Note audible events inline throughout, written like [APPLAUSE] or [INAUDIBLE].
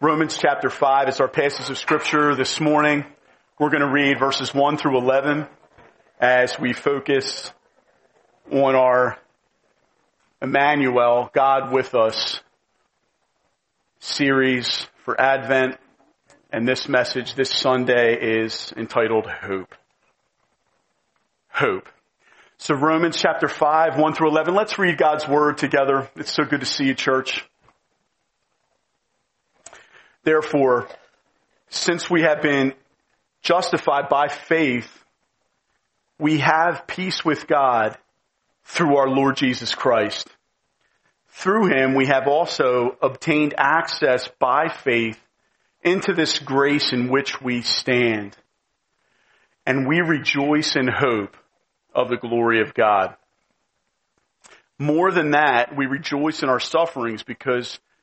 Romans chapter 5 is our passage of scripture this morning. We're going to read verses 1 through 11 as we focus on our Emmanuel, God with us series for Advent. And this message this Sunday is entitled Hope. Hope. So Romans chapter 5, 1 through 11. Let's read God's word together. It's so good to see you, church. Therefore, since we have been justified by faith, we have peace with God through our Lord Jesus Christ. Through him, we have also obtained access by faith into this grace in which we stand. And we rejoice in hope of the glory of God. More than that, we rejoice in our sufferings because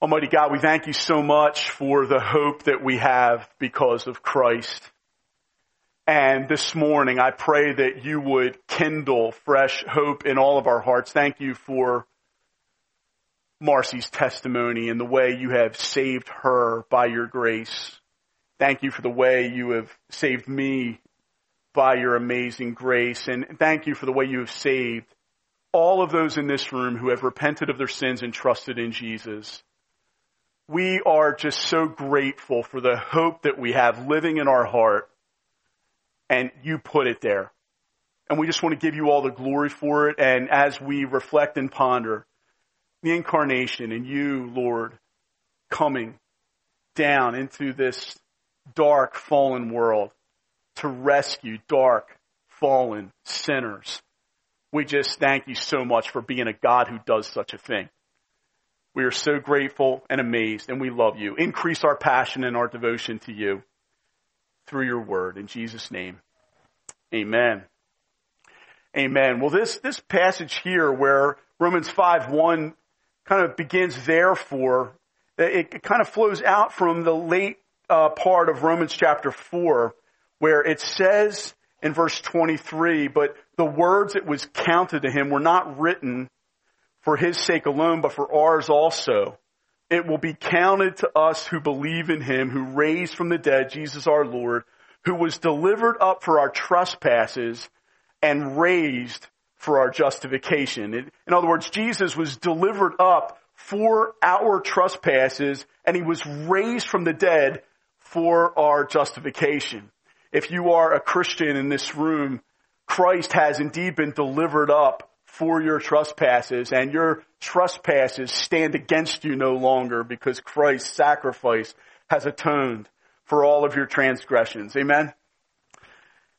Almighty God, we thank you so much for the hope that we have because of Christ. And this morning, I pray that you would kindle fresh hope in all of our hearts. Thank you for Marcy's testimony and the way you have saved her by your grace. Thank you for the way you have saved me by your amazing grace. And thank you for the way you have saved all of those in this room who have repented of their sins and trusted in Jesus we are just so grateful for the hope that we have living in our heart. And you put it there. And we just want to give you all the glory for it. And as we reflect and ponder the incarnation and you, Lord, coming down into this dark, fallen world to rescue dark, fallen sinners. We just thank you so much for being a God who does such a thing. We are so grateful and amazed, and we love you. Increase our passion and our devotion to you through your word. In Jesus' name, amen. Amen. Well, this, this passage here where Romans 5 1 kind of begins therefore, it, kind of flows out from the late uh, part of Romans chapter 4 where it says in verse 23, but the words that was counted to him were not written for his sake alone, but for ours also. It will be counted to us who believe in him, who raised from the dead Jesus our Lord, who was delivered up for our trespasses and raised for our justification. In other words, Jesus was delivered up for our trespasses and he was raised from the dead for our justification. If you are a Christian in this room, Christ has indeed been delivered up for your trespasses and your trespasses stand against you no longer because Christ's sacrifice has atoned for all of your transgressions. Amen?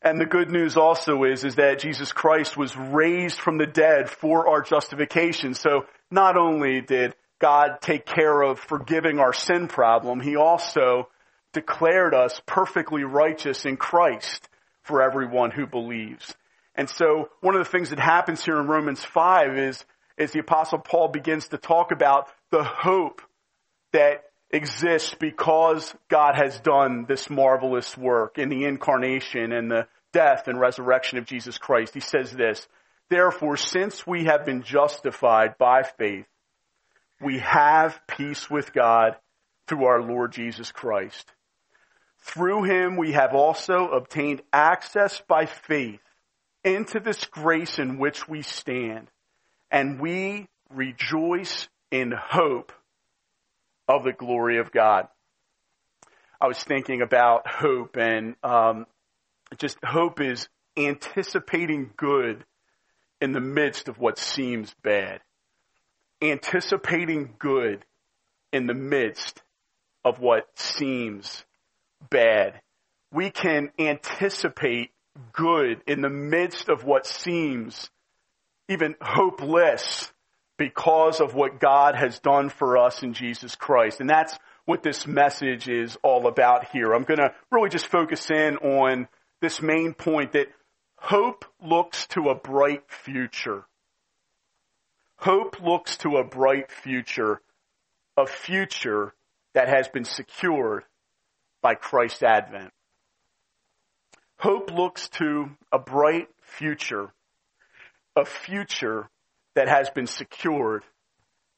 And the good news also is, is that Jesus Christ was raised from the dead for our justification. So not only did God take care of forgiving our sin problem, He also declared us perfectly righteous in Christ for everyone who believes. And so one of the things that happens here in Romans 5 is, is the apostle Paul begins to talk about the hope that exists because God has done this marvelous work in the incarnation and the death, and resurrection of Jesus Christ. He says this, Therefore, since we have been justified by faith, we have peace with God through our Lord Jesus Christ. Through him we have also obtained access by faith into this grace in which we stand, and we rejoice in hope of the glory of God. I was thinking about hope, and um, just hope is anticipating good in the midst of what seems bad. Anticipating good in the midst of what seems bad. We can anticipate good in the midst of what seems even hopeless because of what God has done for us in Jesus Christ. And that's what this message is all about here. I'm going to really just focus in on this main point that hope looks to a bright future. Hope looks to a bright future, a future that has been secured by Christ's advent. Hope looks to a bright future, a future that has been secured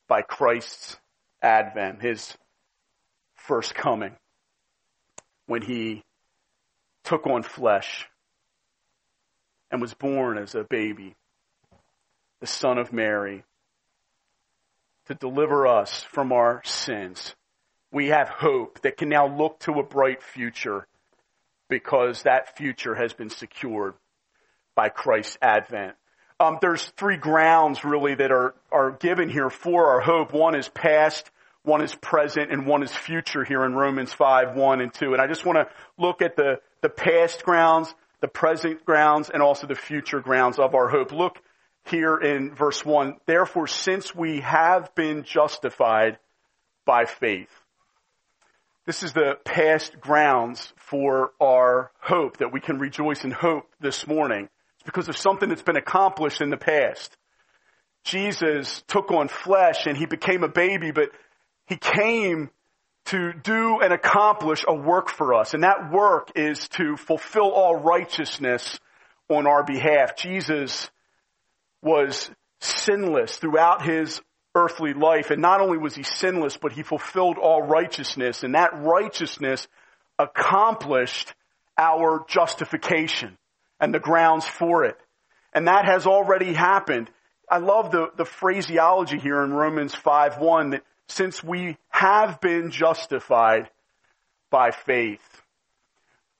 by Christ's advent, his first coming, when he took on flesh and was born as a baby, the Son of Mary, to deliver us from our sins. We have hope that can now look to a bright future because that future has been secured by Christ's advent. Um, there's three grounds really that are, are given here for our hope. One is past, one is present, and one is future here in Romans 5, 1 and 2. And I just want to look at the, the past grounds, the present grounds, and also the future grounds of our hope. Look here in verse 1. Therefore, since we have been justified by faith. This is the past grounds for our hope, that we can rejoice in hope this morning. It's because of something that's been accomplished in the past. Jesus took on flesh and he became a baby, but he came to do and accomplish a work for us. And that work is to fulfill all righteousness on our behalf. Jesus was sinless throughout his earthly life. And not only was he sinless, but he fulfilled all righteousness. And that righteousness accomplished our justification and the grounds for it. And that has already happened. I love the, the phraseology here in Romans 5.1 that since we have been justified by faith.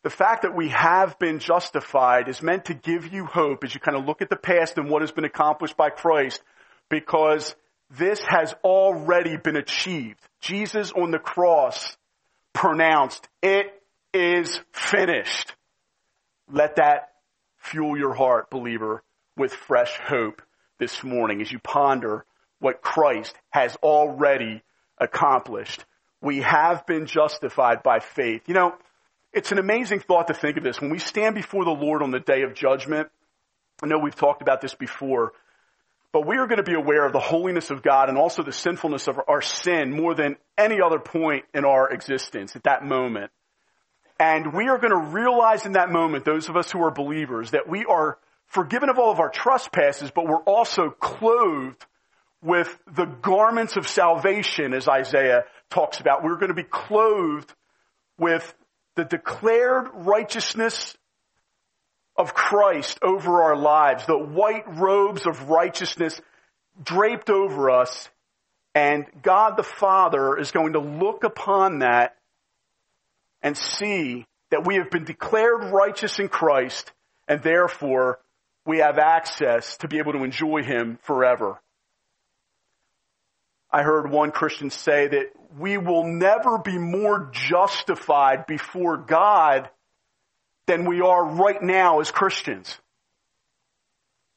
The fact that we have been justified is meant to give you hope as you kind of look at the past and what has been accomplished by Christ because this has already been achieved. Jesus on the cross pronounced, it is finished. Let that fuel your heart, believer, with fresh hope this morning as you ponder what Christ has already accomplished. We have been justified by faith. You know, it's an amazing thought to think of this. When we stand before the Lord on the day of judgment, I know we've talked about this before, but we are going to be aware of the holiness of God and also the sinfulness of our sin more than any other point in our existence at that moment. And we are going to realize in that moment, those of us who are believers, that we are forgiven of all of our trespasses, but we're also clothed with the garments of salvation, as Isaiah talks about. We're going to be clothed with the declared righteousness of Christ over our lives, the white robes of righteousness draped over us, and God the Father is going to look upon that and see that we have been declared righteous in Christ, and therefore we have access to be able to enjoy Him forever. I heard one Christian say that we will never be more justified before God than we are right now as Christians.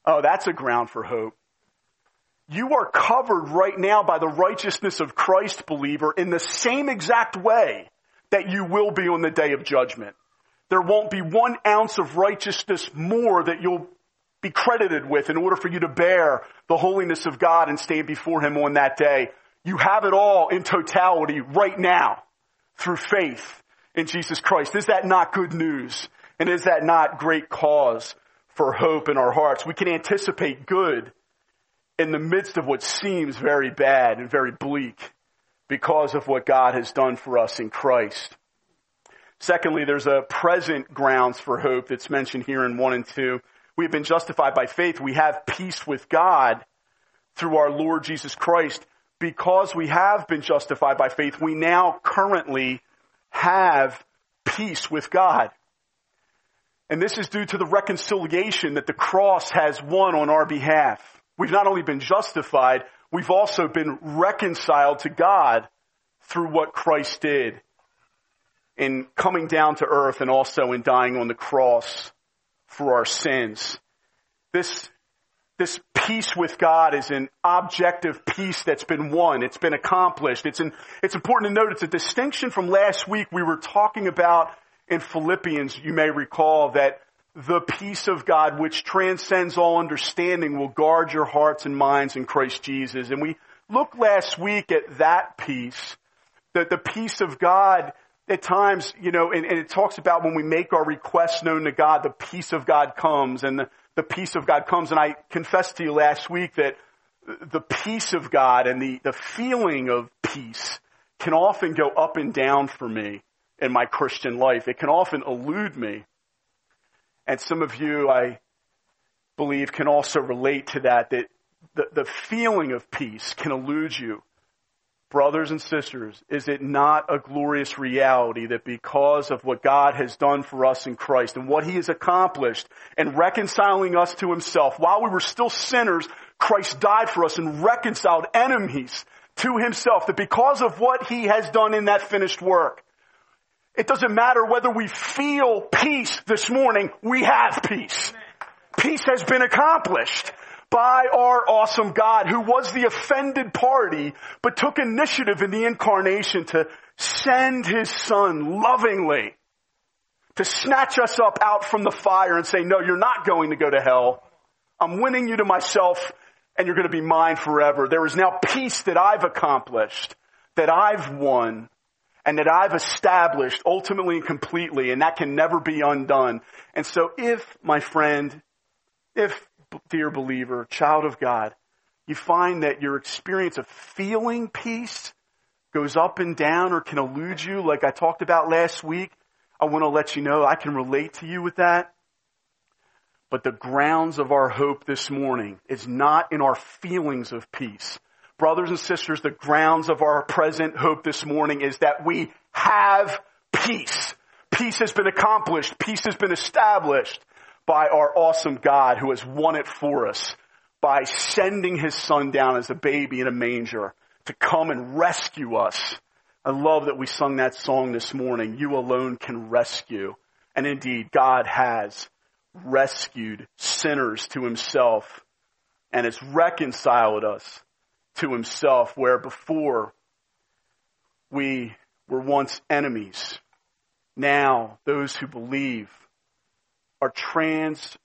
Oh, that's a ground for hope. You are covered right now by the righteousness of Christ, believer, in the same exact way that you will be on the day of judgment. There won't be one ounce of righteousness more that you'll be credited with in order for you to bear the holiness of God and stand before Him on that day. You have it all in totality right now through faith in Jesus Christ. Is that not good news? And is that not great cause for hope in our hearts? We can anticipate good in the midst of what seems very bad and very bleak because of what God has done for us in Christ. Secondly, there's a present grounds for hope that's mentioned here in 1 and 2. We have been justified by faith. We have peace with God through our Lord Jesus Christ. Because we have been justified by faith, we now currently have peace with God. And this is due to the reconciliation that the cross has won on our behalf. We've not only been justified, we've also been reconciled to God through what Christ did in coming down to earth and also in dying on the cross for our sins. This, this peace with God is an objective peace that's been won. It's been accomplished. It's, an, it's important to note it's a distinction from last week we were talking about in Philippians. You may recall that the peace of God which transcends all understanding will guard your hearts and minds in Christ Jesus. And we looked last week at that peace, that the peace of God at times, you know, and, and, it talks about when we make our requests known to God, the peace of God comes and the, the peace of God comes. And I confessed to you last week that the peace of God and the, the feeling of peace can often go up and down for me in my Christian life. It can often elude me. And some of you, I believe, can also relate to that, that the, the feeling of peace can elude you. Brothers and sisters, is it not a glorious reality that because of what God has done for us in Christ and what He has accomplished and reconciling us to Himself, while we were still sinners, Christ died for us and reconciled enemies to Himself, that because of what He has done in that finished work, it doesn't matter whether we feel peace this morning, we have peace. Peace has been accomplished by our awesome God who was the offended party, but took initiative in the incarnation to send his son lovingly to snatch us up out from the fire and say, no, you're not going to go to hell. I'm winning you to myself and you're going to be mine forever. There is now peace that I've accomplished, that I've won, and that I've established ultimately and completely, and that can never be undone. And so if, my friend, if, dear believer, child of God, you find that your experience of feeling peace goes up and down or can elude you, like I talked about last week, I want to let you know I can relate to you with that. But the grounds of our hope this morning is not in our feelings of peace, brothers and sisters, the grounds of our present hope this morning is that we have peace. Peace has been accomplished. Peace has been established by our awesome God who has won it for us by sending his son down as a baby in a manger to come and rescue us. I love that we sung that song this morning. You alone can rescue. And indeed, God has rescued sinners to himself and has reconciled us to himself, where before we were once enemies. Now, those who believe are trans,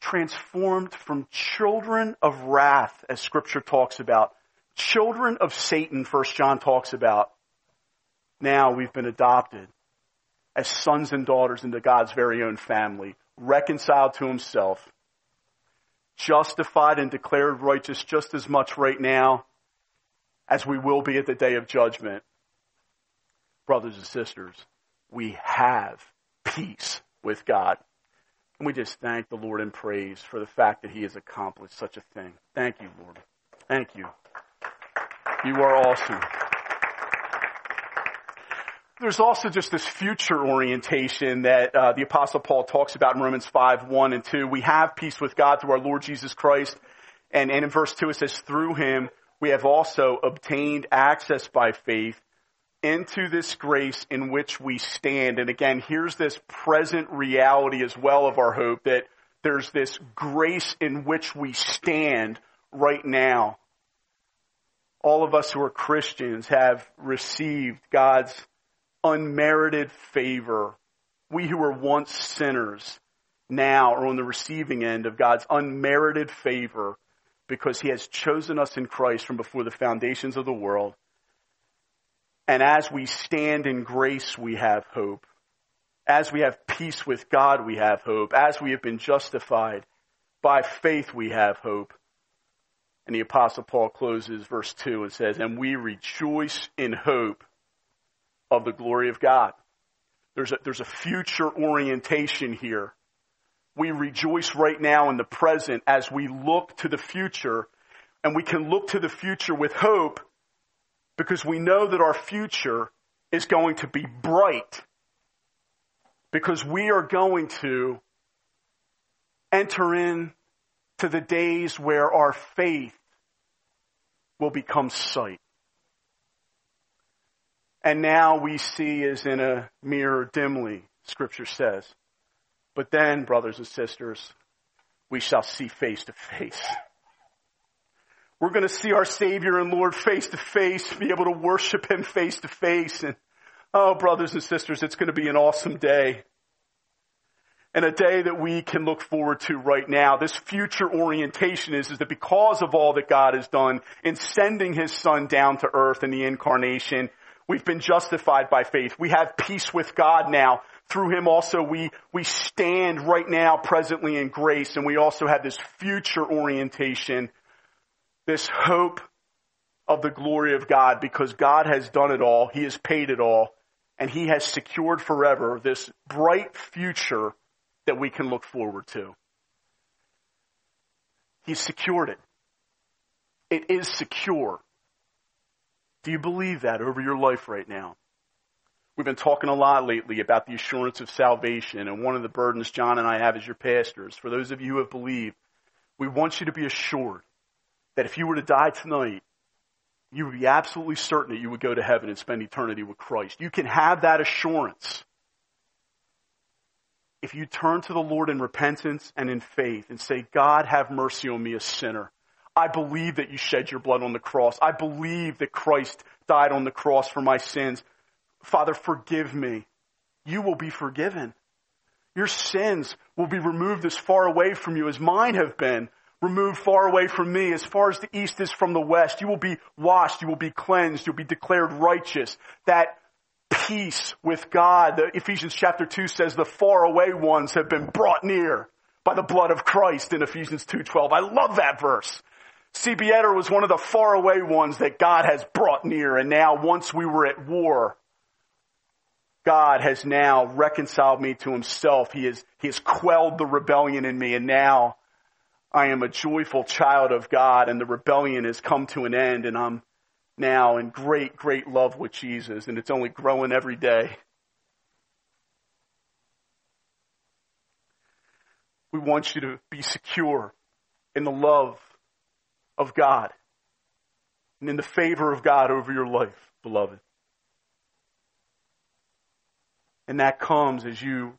transformed from children of wrath, as scripture talks about, children of Satan, first John talks about. Now we've been adopted as sons and daughters into God's very own family, reconciled to himself, justified and declared righteous just as much right now as we will be at the day of judgment. Brothers and sisters, we have peace with God. And we just thank the Lord and praise for the fact that He has accomplished such a thing. Thank you, Lord. Thank you. You are awesome. There's also just this future orientation that uh, the Apostle Paul talks about in Romans 5, 1 and 2. We have peace with God through our Lord Jesus Christ. And, and in verse 2 it says, through him we have also obtained access by faith into this grace in which we stand. And again, here's this present reality as well of our hope that there's this grace in which we stand right now. All of us who are Christians have received God's unmerited favor. We who were once sinners now are on the receiving end of God's unmerited favor because he has chosen us in Christ from before the foundations of the world. And as we stand in grace, we have hope. As we have peace with God, we have hope. As we have been justified by faith, we have hope. And the apostle Paul closes verse 2 and says, and we rejoice in hope of the glory of God. There's a, there's a future orientation here. We rejoice right now in the present as we look to the future and we can look to the future with hope because we know that our future is going to be bright because we are going to enter in to the days where our faith will become sight. And now we see as in a mirror dimly, scripture says. But then, brothers and sisters, we shall see face to face. We're going to see our Savior and Lord face to face, be able to worship Him face to face. And oh, brothers and sisters, it's going to be an awesome day. And a day that we can look forward to right now. This future orientation is, is that because of all that God has done in sending His Son down to earth in the incarnation, we've been justified by faith. We have peace with God now. Through Him also we, we stand right now presently in grace and we also have this future orientation this hope of the glory of God because God has done it all. He has paid it all and he has secured forever this bright future that we can look forward to. He's secured it. It is secure. Do you believe that over your life right now? We've been talking a lot lately about the assurance of salvation, and one of the burdens John and I have as your pastors, for those of you who have believed, we want you to be assured that if you were to die tonight, you would be absolutely certain that you would go to heaven and spend eternity with Christ. You can have that assurance if you turn to the Lord in repentance and in faith and say, God, have mercy on me, a sinner. I believe that you shed your blood on the cross. I believe that Christ died on the cross for my sins. Father, forgive me. You will be forgiven. Your sins will be removed as far away from you as mine have been removed far away from me, as far as the east is from the west. You will be washed. You will be cleansed. You'll be declared righteous. That peace with God. The Ephesians chapter 2 says the far away ones have been brought near by the blood of Christ in Ephesians 2.12. I love that verse. Etter was one of the faraway ones that God has brought near. And now once we were at war, God has now reconciled me to himself. He has, he has quelled the rebellion in me and now I am a joyful child of God and the rebellion has come to an end and I'm now in great, great love with Jesus and it's only growing every day. We want you to be secure in the love of God and in the favor of God over your life, beloved. And that comes as you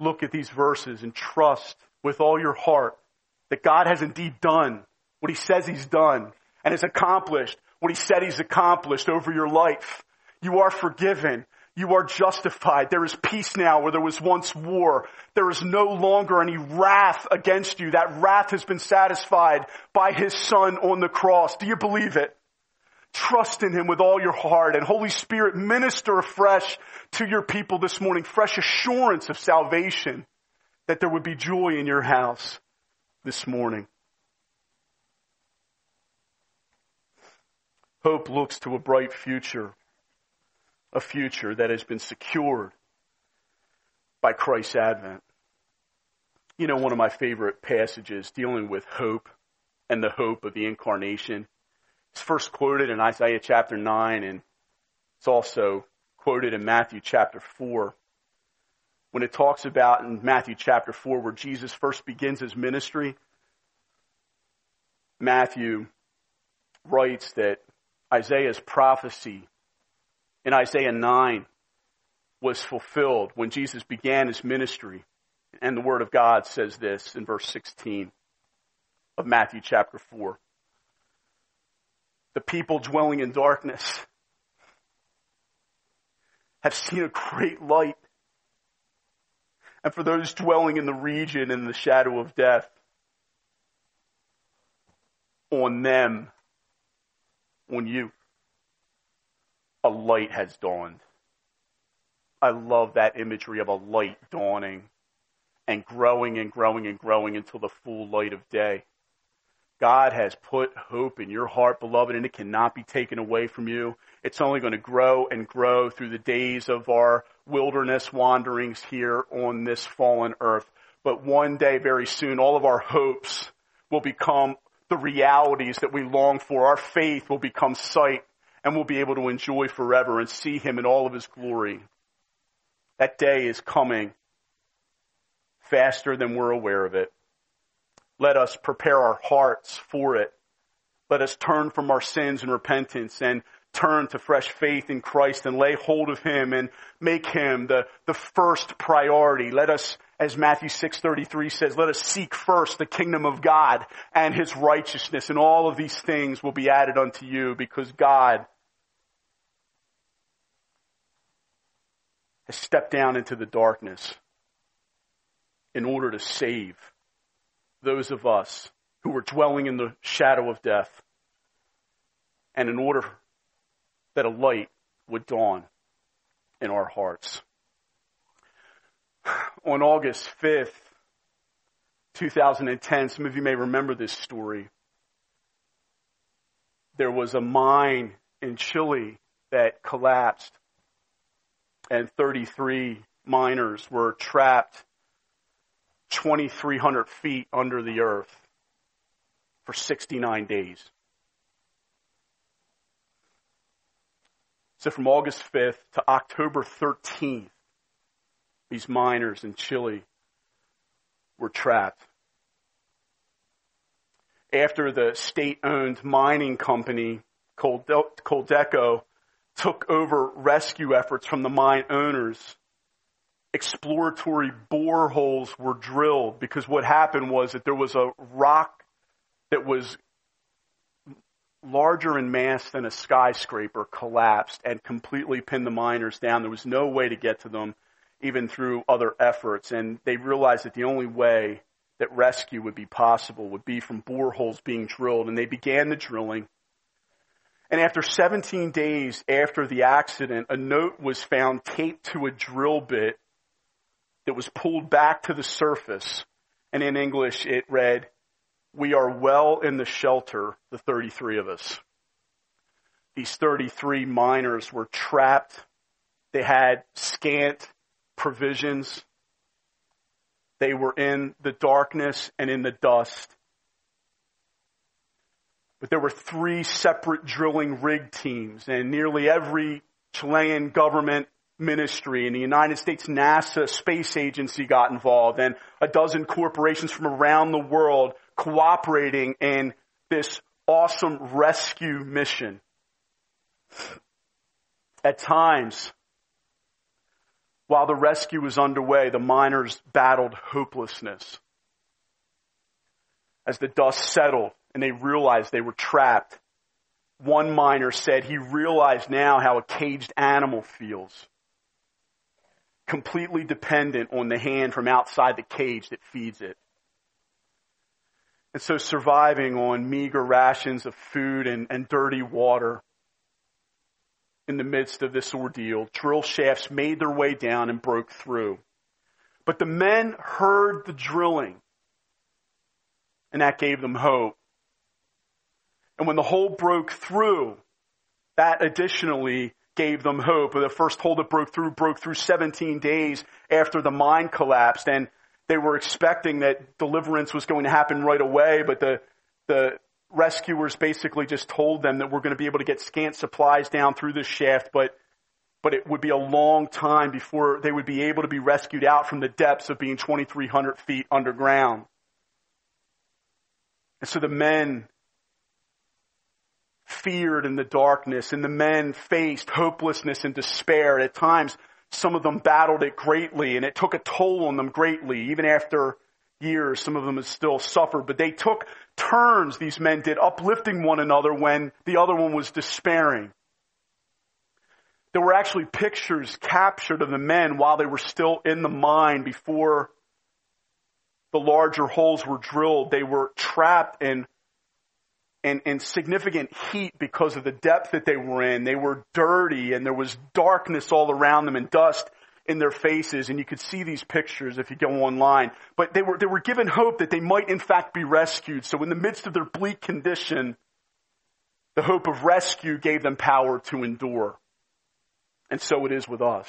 look at these verses and trust with all your heart that God has indeed done what he says he's done and has accomplished what he said he's accomplished over your life. You are forgiven. You are justified. There is peace now where there was once war. There is no longer any wrath against you. That wrath has been satisfied by his son on the cross. Do you believe it? Trust in him with all your heart and Holy Spirit minister afresh to your people this morning, fresh assurance of salvation that there would be joy in your house this morning. Hope looks to a bright future, a future that has been secured by Christ's advent. You know, one of my favorite passages dealing with hope and the hope of the incarnation. is first quoted in Isaiah chapter 9 and it's also quoted in Matthew chapter 4 when it talks about in Matthew chapter 4 where Jesus first begins his ministry, Matthew writes that Isaiah's prophecy in Isaiah 9 was fulfilled when Jesus began his ministry. And the Word of God says this in verse 16 of Matthew chapter 4. The people dwelling in darkness have seen a great light. And for those dwelling in the region in the shadow of death, on them, on you, light has dawned. I love that imagery of a light dawning and growing and growing and growing until the full light of day. God has put hope in your heart, beloved, and it cannot be taken away from you. It's only going to grow and grow through the days of our wilderness wanderings here on this fallen earth. But one day, very soon, all of our hopes will become the realities that we long for. Our faith will become sight and we'll be able to enjoy forever and see Him in all of His glory. That day is coming faster than we're aware of it. Let us prepare our hearts for it. Let us turn from our sins and repentance and turn to fresh faith in Christ and lay hold of Him and make Him the, the first priority. Let us, as Matthew 6.33 says, let us seek first the kingdom of God and His righteousness and all of these things will be added unto you because God has stepped down into the darkness in order to save those of us who were dwelling in the shadow of death and in order that a light would dawn in our hearts. [SIGHS] On August 5th, 2010, some of you may remember this story. There was a mine in Chile that collapsed and 33 miners were trapped 2,300 feet under the earth for 69 days. So from August 5th to October 13th, these miners in Chile were trapped. After the state owned mining company, Codelco, took over rescue efforts from the mine owners, exploratory boreholes were drilled because what happened was that there was a rock that was larger in mass than a skyscraper collapsed and completely pinned the miners down. There was no way to get to them even through other efforts. And they realized that the only way that rescue would be possible would be from boreholes being drilled. And they began the drilling and after 17 days after the accident, a note was found taped to a drill bit that was pulled back to the surface. And in English, it read, We are well in the shelter, the 33 of us. These 33 miners were trapped. They had scant provisions. They were in the darkness and in the dust. But there were three separate drilling rig teams and nearly every Chilean government ministry and the United States NASA space agency got involved and a dozen corporations from around the world cooperating in this awesome rescue mission. At times, while the rescue was underway, the miners battled hopelessness. As the dust settled, and they realized they were trapped. One miner said he realized now how a caged animal feels. Completely dependent on the hand from outside the cage that feeds it. And so surviving on meager rations of food and, and dirty water in the midst of this ordeal, drill shafts made their way down and broke through. But the men heard the drilling and that gave them hope. And when the hole broke through, that additionally gave them hope. The first hole that broke through broke through 17 days after the mine collapsed and they were expecting that deliverance was going to happen right away, but the, the rescuers basically just told them that we're going to be able to get scant supplies down through this shaft, but, but it would be a long time before they would be able to be rescued out from the depths of being 2,300 feet underground. And so the men feared in the darkness and the men faced hopelessness and despair. At times, some of them battled it greatly and it took a toll on them greatly. Even after years, some of them still suffered, but they took turns, these men did, uplifting one another when the other one was despairing. There were actually pictures captured of the men while they were still in the mine before the larger holes were drilled. They were trapped in and, and significant heat because of the depth that they were in. They were dirty and there was darkness all around them and dust. in their faces and you could see these pictures if you go online. But they were, they were given hope that they might in fact be rescued. So in the midst of their bleak condition, the hope of rescue gave them power to endure. And so it is with us.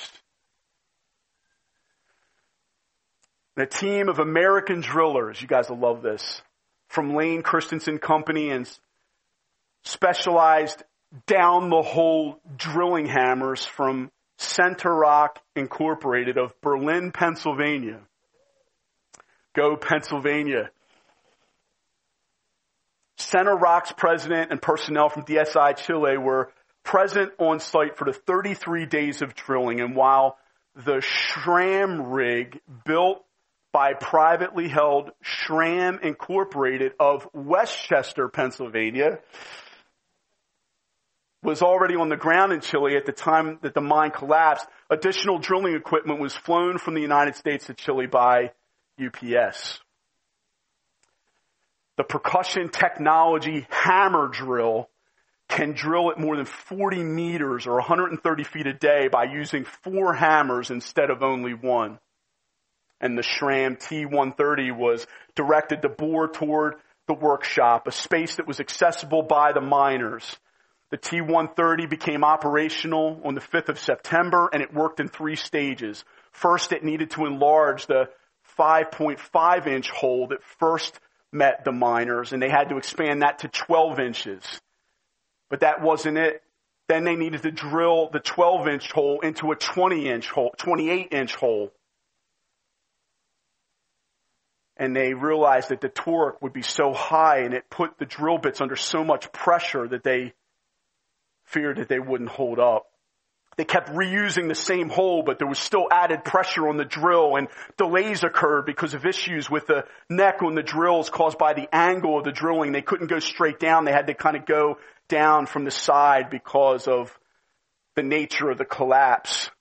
And a team of American drillers, you guys will love this, from Layne Christensen Company and specialized down the hole drilling hammers from Center-Rock Incorporated of Berlin, Pennsylvania. Go Pennsylvania. Center-Rock's president and personnel from DSI Chile were present on site for the 33 days of drilling. And while the Schramm rig built by privately held Schramm Incorporated of West Chester, Pennsylvania, was already on the ground in Chile at the time that the mine collapsed. Additional drilling equipment was flown from the United States to Chile by UPS. The percussion technology hammer drill can drill at more than 40 meters or 130 feet a day by using four hammers instead of only one. And the Schramm T130 was directed to bore toward the workshop, a space that was accessible by the miners. The T130 became operational on the 5th of September and it worked in three stages. First, it needed to enlarge the 5.5 inch hole that first met the miners and they had to expand that to 12 inches. But that wasn't it. Then they needed to drill the 12 inch hole into a 20 inch hole, 28 inch hole. And they realized that the torque would be so high and it put the drill bits under so much pressure that they feared that they wouldn't hold up. They kept reusing the same hole, but there was still added pressure on the drill and delays occurred because of issues with the neck on the drills caused by the angle of the drilling. They couldn't go straight down. They had to kind of go down from the side because of the nature of the collapse.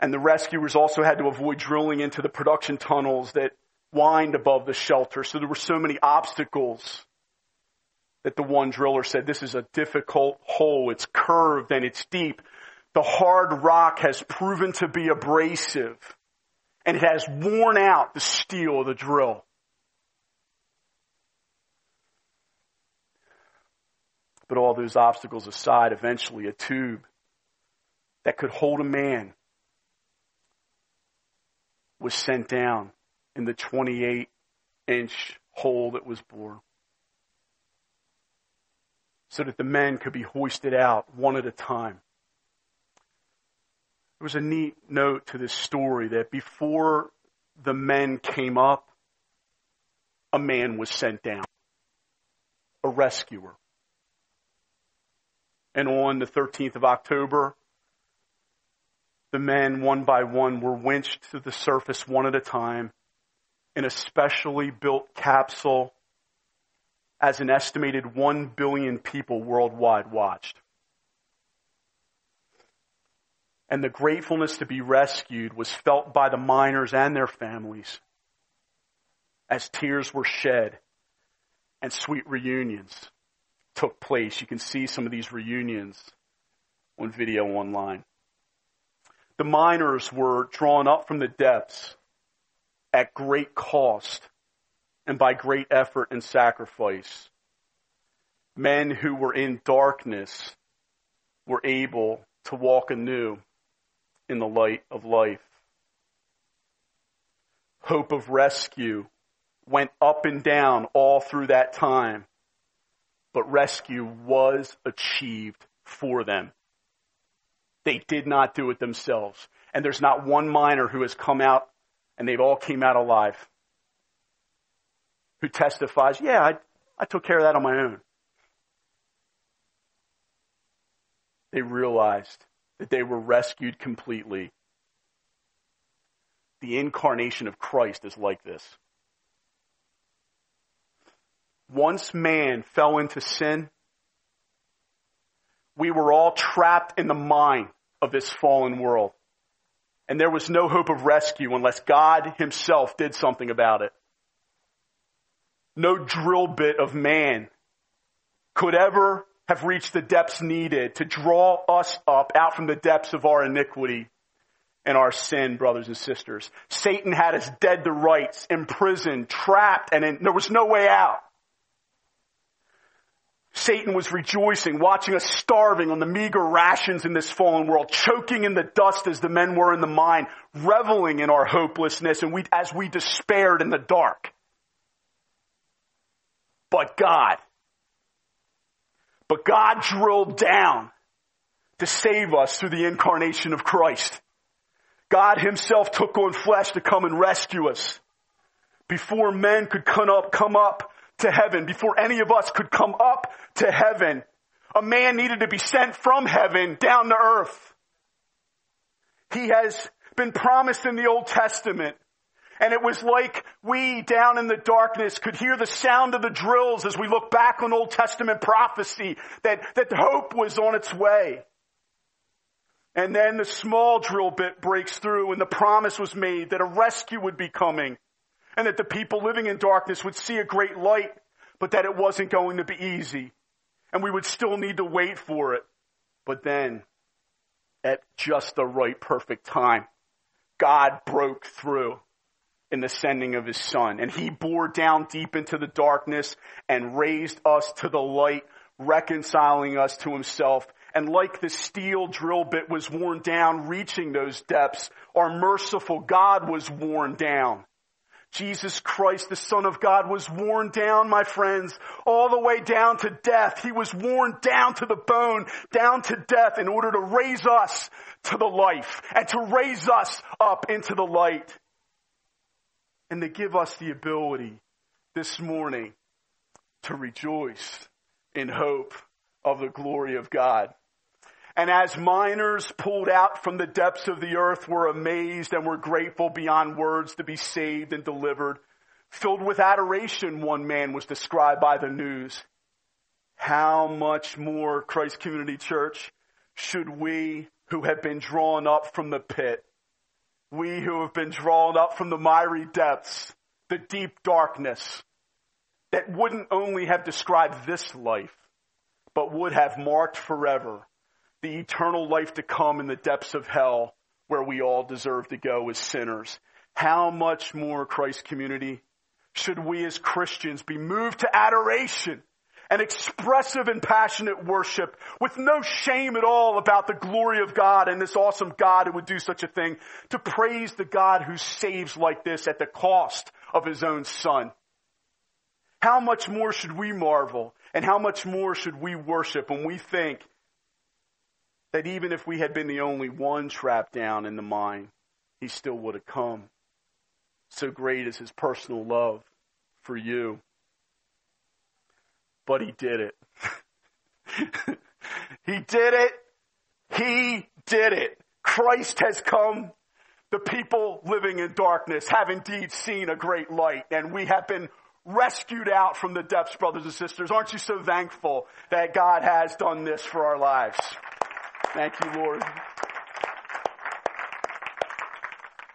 And the rescuers also had to avoid drilling into the production tunnels that wind above the shelter. So there were so many obstacles that the one driller said, this is a difficult hole. It's curved and it's deep. The hard rock has proven to be abrasive and it has worn out the steel of the drill. But all those obstacles aside, eventually a tube that could hold a man was sent down in the 28 inch hole that was bored so that the men could be hoisted out one at a time. There was a neat note to this story that before the men came up, a man was sent down, a rescuer. And on the 13th of October, the men, one by one, were winched to the surface one at a time in a specially built capsule as an estimated 1 billion people worldwide watched. And the gratefulness to be rescued was felt by the miners and their families as tears were shed and sweet reunions took place. You can see some of these reunions on video online. The miners were drawn up from the depths at great cost and by great effort and sacrifice. Men who were in darkness were able to walk anew in the light of life. Hope of rescue went up and down all through that time, but rescue was achieved for them. They did not do it themselves. And there's not one miner who has come out and they've all came out alive who testifies, yeah, I, I took care of that on my own. They realized that they were rescued completely. The incarnation of Christ is like this. Once man fell into sin, we were all trapped in the mind of this fallen world. And there was no hope of rescue unless God himself did something about it no drill bit of man could ever have reached the depths needed to draw us up out from the depths of our iniquity and our sin, brothers and sisters. Satan had us dead to rights, imprisoned, trapped, and in, there was no way out. Satan was rejoicing, watching us starving on the meager rations in this fallen world, choking in the dust as the men were in the mine, reveling in our hopelessness and we, as we despaired in the dark. But God, but God drilled down to save us through the incarnation of Christ. God himself took on flesh to come and rescue us. Before men could come up, come up to heaven, before any of us could come up to heaven, a man needed to be sent from heaven down to earth. He has been promised in the Old Testament. And it was like we down in the darkness could hear the sound of the drills as we look back on Old Testament prophecy that, that hope was on its way. And then the small drill bit breaks through and the promise was made that a rescue would be coming and that the people living in darkness would see a great light, but that it wasn't going to be easy and we would still need to wait for it. But then at just the right perfect time, God broke through in the sending of his son and he bore down deep into the darkness and raised us to the light, reconciling us to himself and like the steel drill bit was worn down reaching those depths, our merciful God was worn down. Jesus Christ, the Son of God, was worn down, my friends, all the way down to death. He was worn down to the bone, down to death in order to raise us to the life and to raise us up into the light and to give us the ability this morning to rejoice in hope of the glory of God. And as miners pulled out from the depths of the earth were amazed and were grateful beyond words to be saved and delivered, filled with adoration, one man was described by the news. How much more, Christ Community Church, should we who have been drawn up from the pit, we who have been drawn up from the miry depths, the deep darkness, that wouldn't only have described this life, but would have marked forever the eternal life to come in the depths of hell where we all deserve to go as sinners. How much more, Christ community, should we as Christians be moved to adoration and expressive and passionate worship with no shame at all about the glory of God and this awesome God who would do such a thing to praise the God who saves like this at the cost of his own son. How much more should we marvel and how much more should we worship when we think that even if we had been the only one trapped down in the mine, he still would have come. So great is his personal love for you. But he did it. [LAUGHS] he did it. He did it. Christ has come. The people living in darkness have indeed seen a great light, and we have been rescued out from the depths, brothers and sisters. Aren't you so thankful that God has done this for our lives? Thank you, Lord.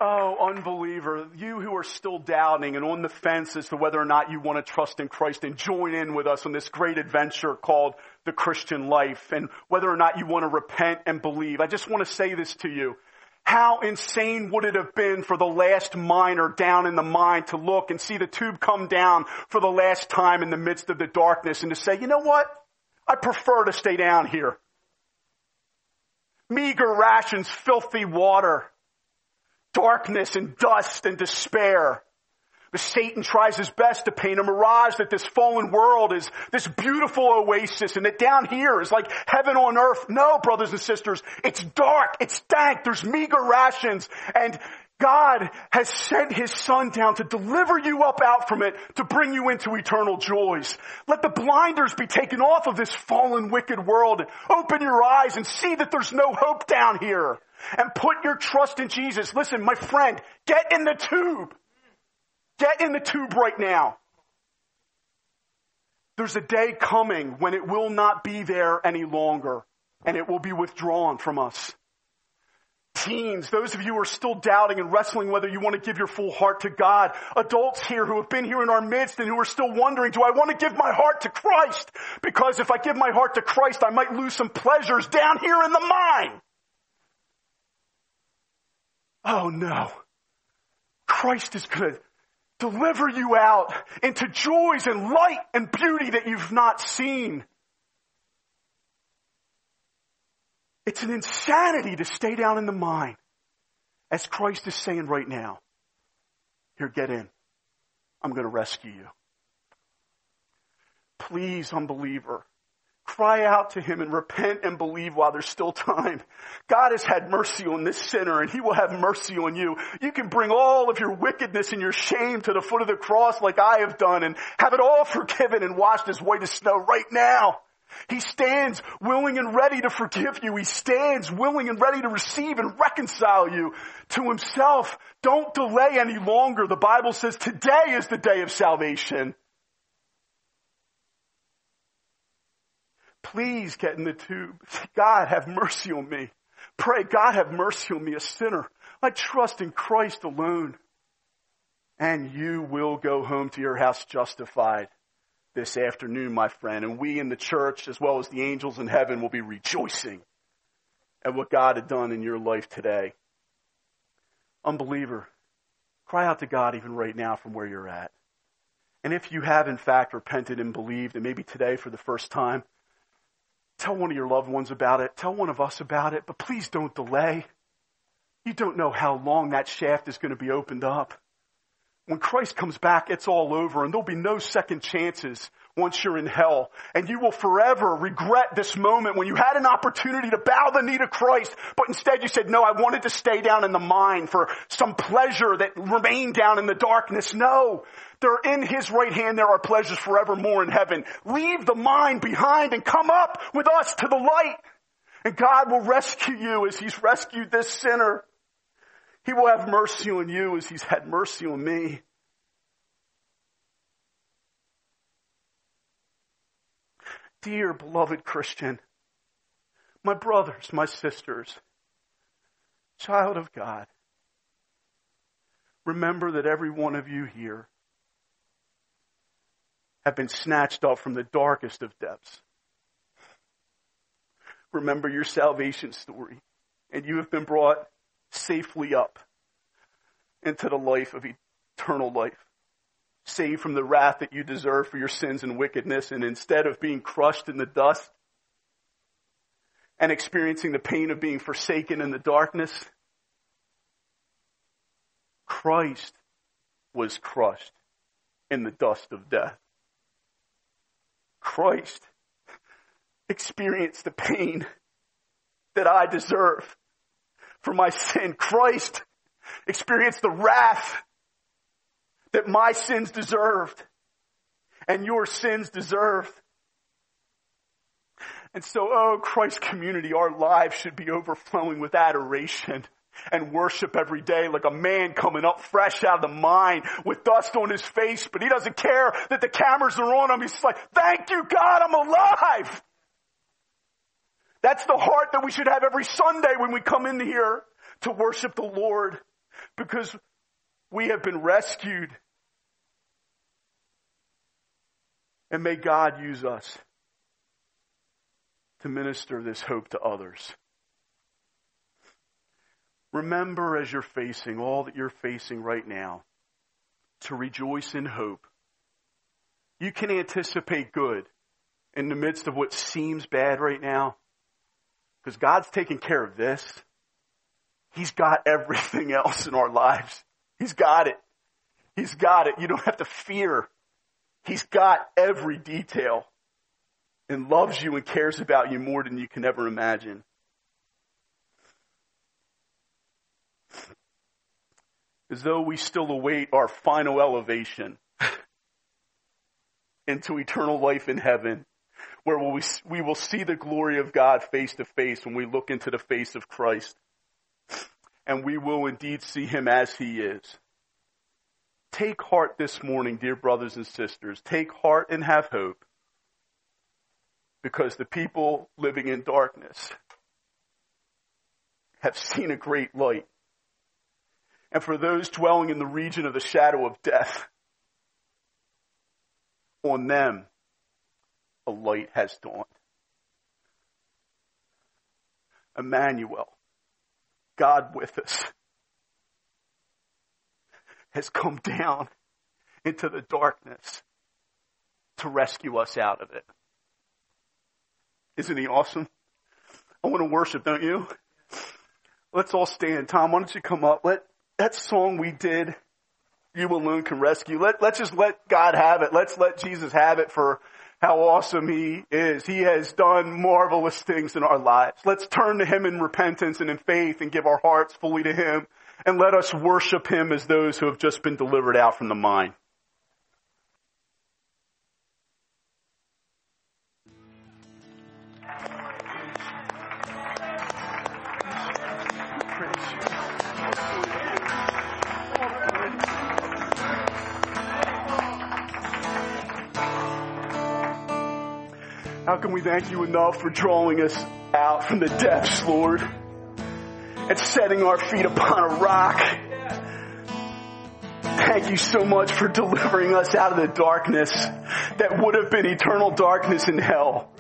Oh, unbeliever, you who are still doubting and on the fence as to whether or not you want to trust in Christ and join in with us on this great adventure called the Christian life and whether or not you want to repent and believe. I just want to say this to you. How insane would it have been for the last miner down in the mine to look and see the tube come down for the last time in the midst of the darkness and to say, you know what? I prefer to stay down here meager rations, filthy water, darkness and dust and despair. But Satan tries his best to paint a mirage that this fallen world is this beautiful oasis and that down here is like heaven on earth. No, brothers and sisters, it's dark, it's dank, there's meager rations, and God has sent His Son down to deliver you up out from it, to bring you into eternal joys. Let the blinders be taken off of this fallen wicked world. Open your eyes and see that there's no hope down here. And put your trust in Jesus. Listen, my friend, get in the tube. Get in the tube right now. There's a day coming when it will not be there any longer and it will be withdrawn from us. Teens, those of you who are still doubting and wrestling whether you want to give your full heart to God. Adults here who have been here in our midst and who are still wondering, do I want to give my heart to Christ? Because if I give my heart to Christ, I might lose some pleasures down here in the mine. Oh no. Christ is going to deliver you out into joys and light and beauty that you've not seen. It's an insanity to stay down in the mine. As Christ is saying right now, here, get in. I'm going to rescue you. Please, unbeliever, cry out to him and repent and believe while there's still time. God has had mercy on this sinner and he will have mercy on you. You can bring all of your wickedness and your shame to the foot of the cross like I have done and have it all forgiven and washed as white as snow right now. He stands willing and ready to forgive you. He stands willing and ready to receive and reconcile you to himself. Don't delay any longer. The Bible says today is the day of salvation. Please get in the tube. God have mercy on me. Pray, God have mercy on me, a sinner. I trust in Christ alone. And you will go home to your house justified this afternoon, my friend. And we in the church, as well as the angels in heaven, will be rejoicing at what God had done in your life today. Unbeliever, cry out to God even right now from where you're at. And if you have in fact repented and believed, and maybe today for the first time, tell one of your loved ones about it. Tell one of us about it, but please don't delay. You don't know how long that shaft is going to be opened up. When Christ comes back, it's all over and there'll be no second chances once you're in hell. And you will forever regret this moment when you had an opportunity to bow the knee to Christ, but instead you said, no, I wanted to stay down in the mine for some pleasure that remained down in the darkness. No, they're in His right hand. There are pleasures forevermore in heaven. Leave the mine behind and come up with us to the light. And God will rescue you as He's rescued this sinner. He will have mercy on you as He's had mercy on me. Dear beloved Christian, my brothers, my sisters, child of God, remember that every one of you here have been snatched up from the darkest of depths. Remember your salvation story, and you have been brought safely up into the life of eternal life. Saved from the wrath that you deserve for your sins and wickedness, and instead of being crushed in the dust and experiencing the pain of being forsaken in the darkness, Christ was crushed in the dust of death. Christ experienced the pain that I deserve for my sin. Christ experienced the wrath that my sins deserved and your sins deserved. And so, oh, Christ community, our lives should be overflowing with adoration and worship every day like a man coming up fresh out of the mine with dust on his face, but he doesn't care that the cameras are on him. He's like, thank you God, I'm alive. That's the heart that we should have every Sunday when we come in here to worship the Lord because we have been rescued. And may God use us to minister this hope to others. Remember as you're facing all that you're facing right now to rejoice in hope. You can anticipate good in the midst of what seems bad right now because God's taking care of this. He's got [LAUGHS] everything else in our lives. He's got it. He's got it. You don't have to fear. He's got every detail and loves you and cares about you more than you can ever imagine. As though we still await our final elevation [LAUGHS] into eternal life in heaven where we, we will see the glory of God face to face when we look into the face of Christ. And we will indeed see him as he is. Take heart this morning, dear brothers and sisters. Take heart and have hope. Because the people living in darkness have seen a great light. And for those dwelling in the region of the shadow of death, on them a light has dawned. Emmanuel, God with us, has come down into the darkness to rescue us out of it. Isn't he awesome? I want to worship, don't you? Let's all stand. Tom, why don't you come up? Let that song we did, you alone can rescue. Let, let's just let God have it. Let's let Jesus have it for how awesome he is. He has done marvelous things in our lives. Let's turn to him in repentance and in faith and give our hearts fully to him and let us worship him as those who have just been delivered out from the mine. Can we thank you enough for drawing us out from the depths, Lord, and setting our feet upon a rock? Thank you so much for delivering us out of the darkness that would have been eternal darkness in hell.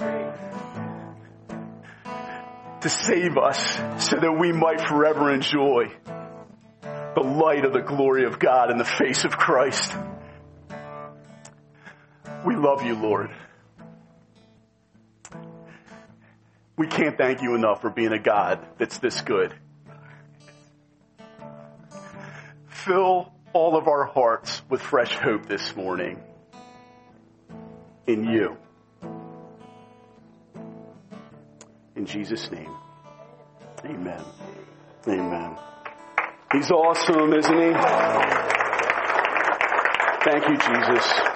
To save us so that we might forever enjoy the light of the glory of God in the face of Christ. We love you, Lord. We can't thank you enough for being a God that's this good. Fill all of our hearts with fresh hope this morning in you. In Jesus' name. Amen. Amen. He's awesome, isn't he? Thank you, Jesus.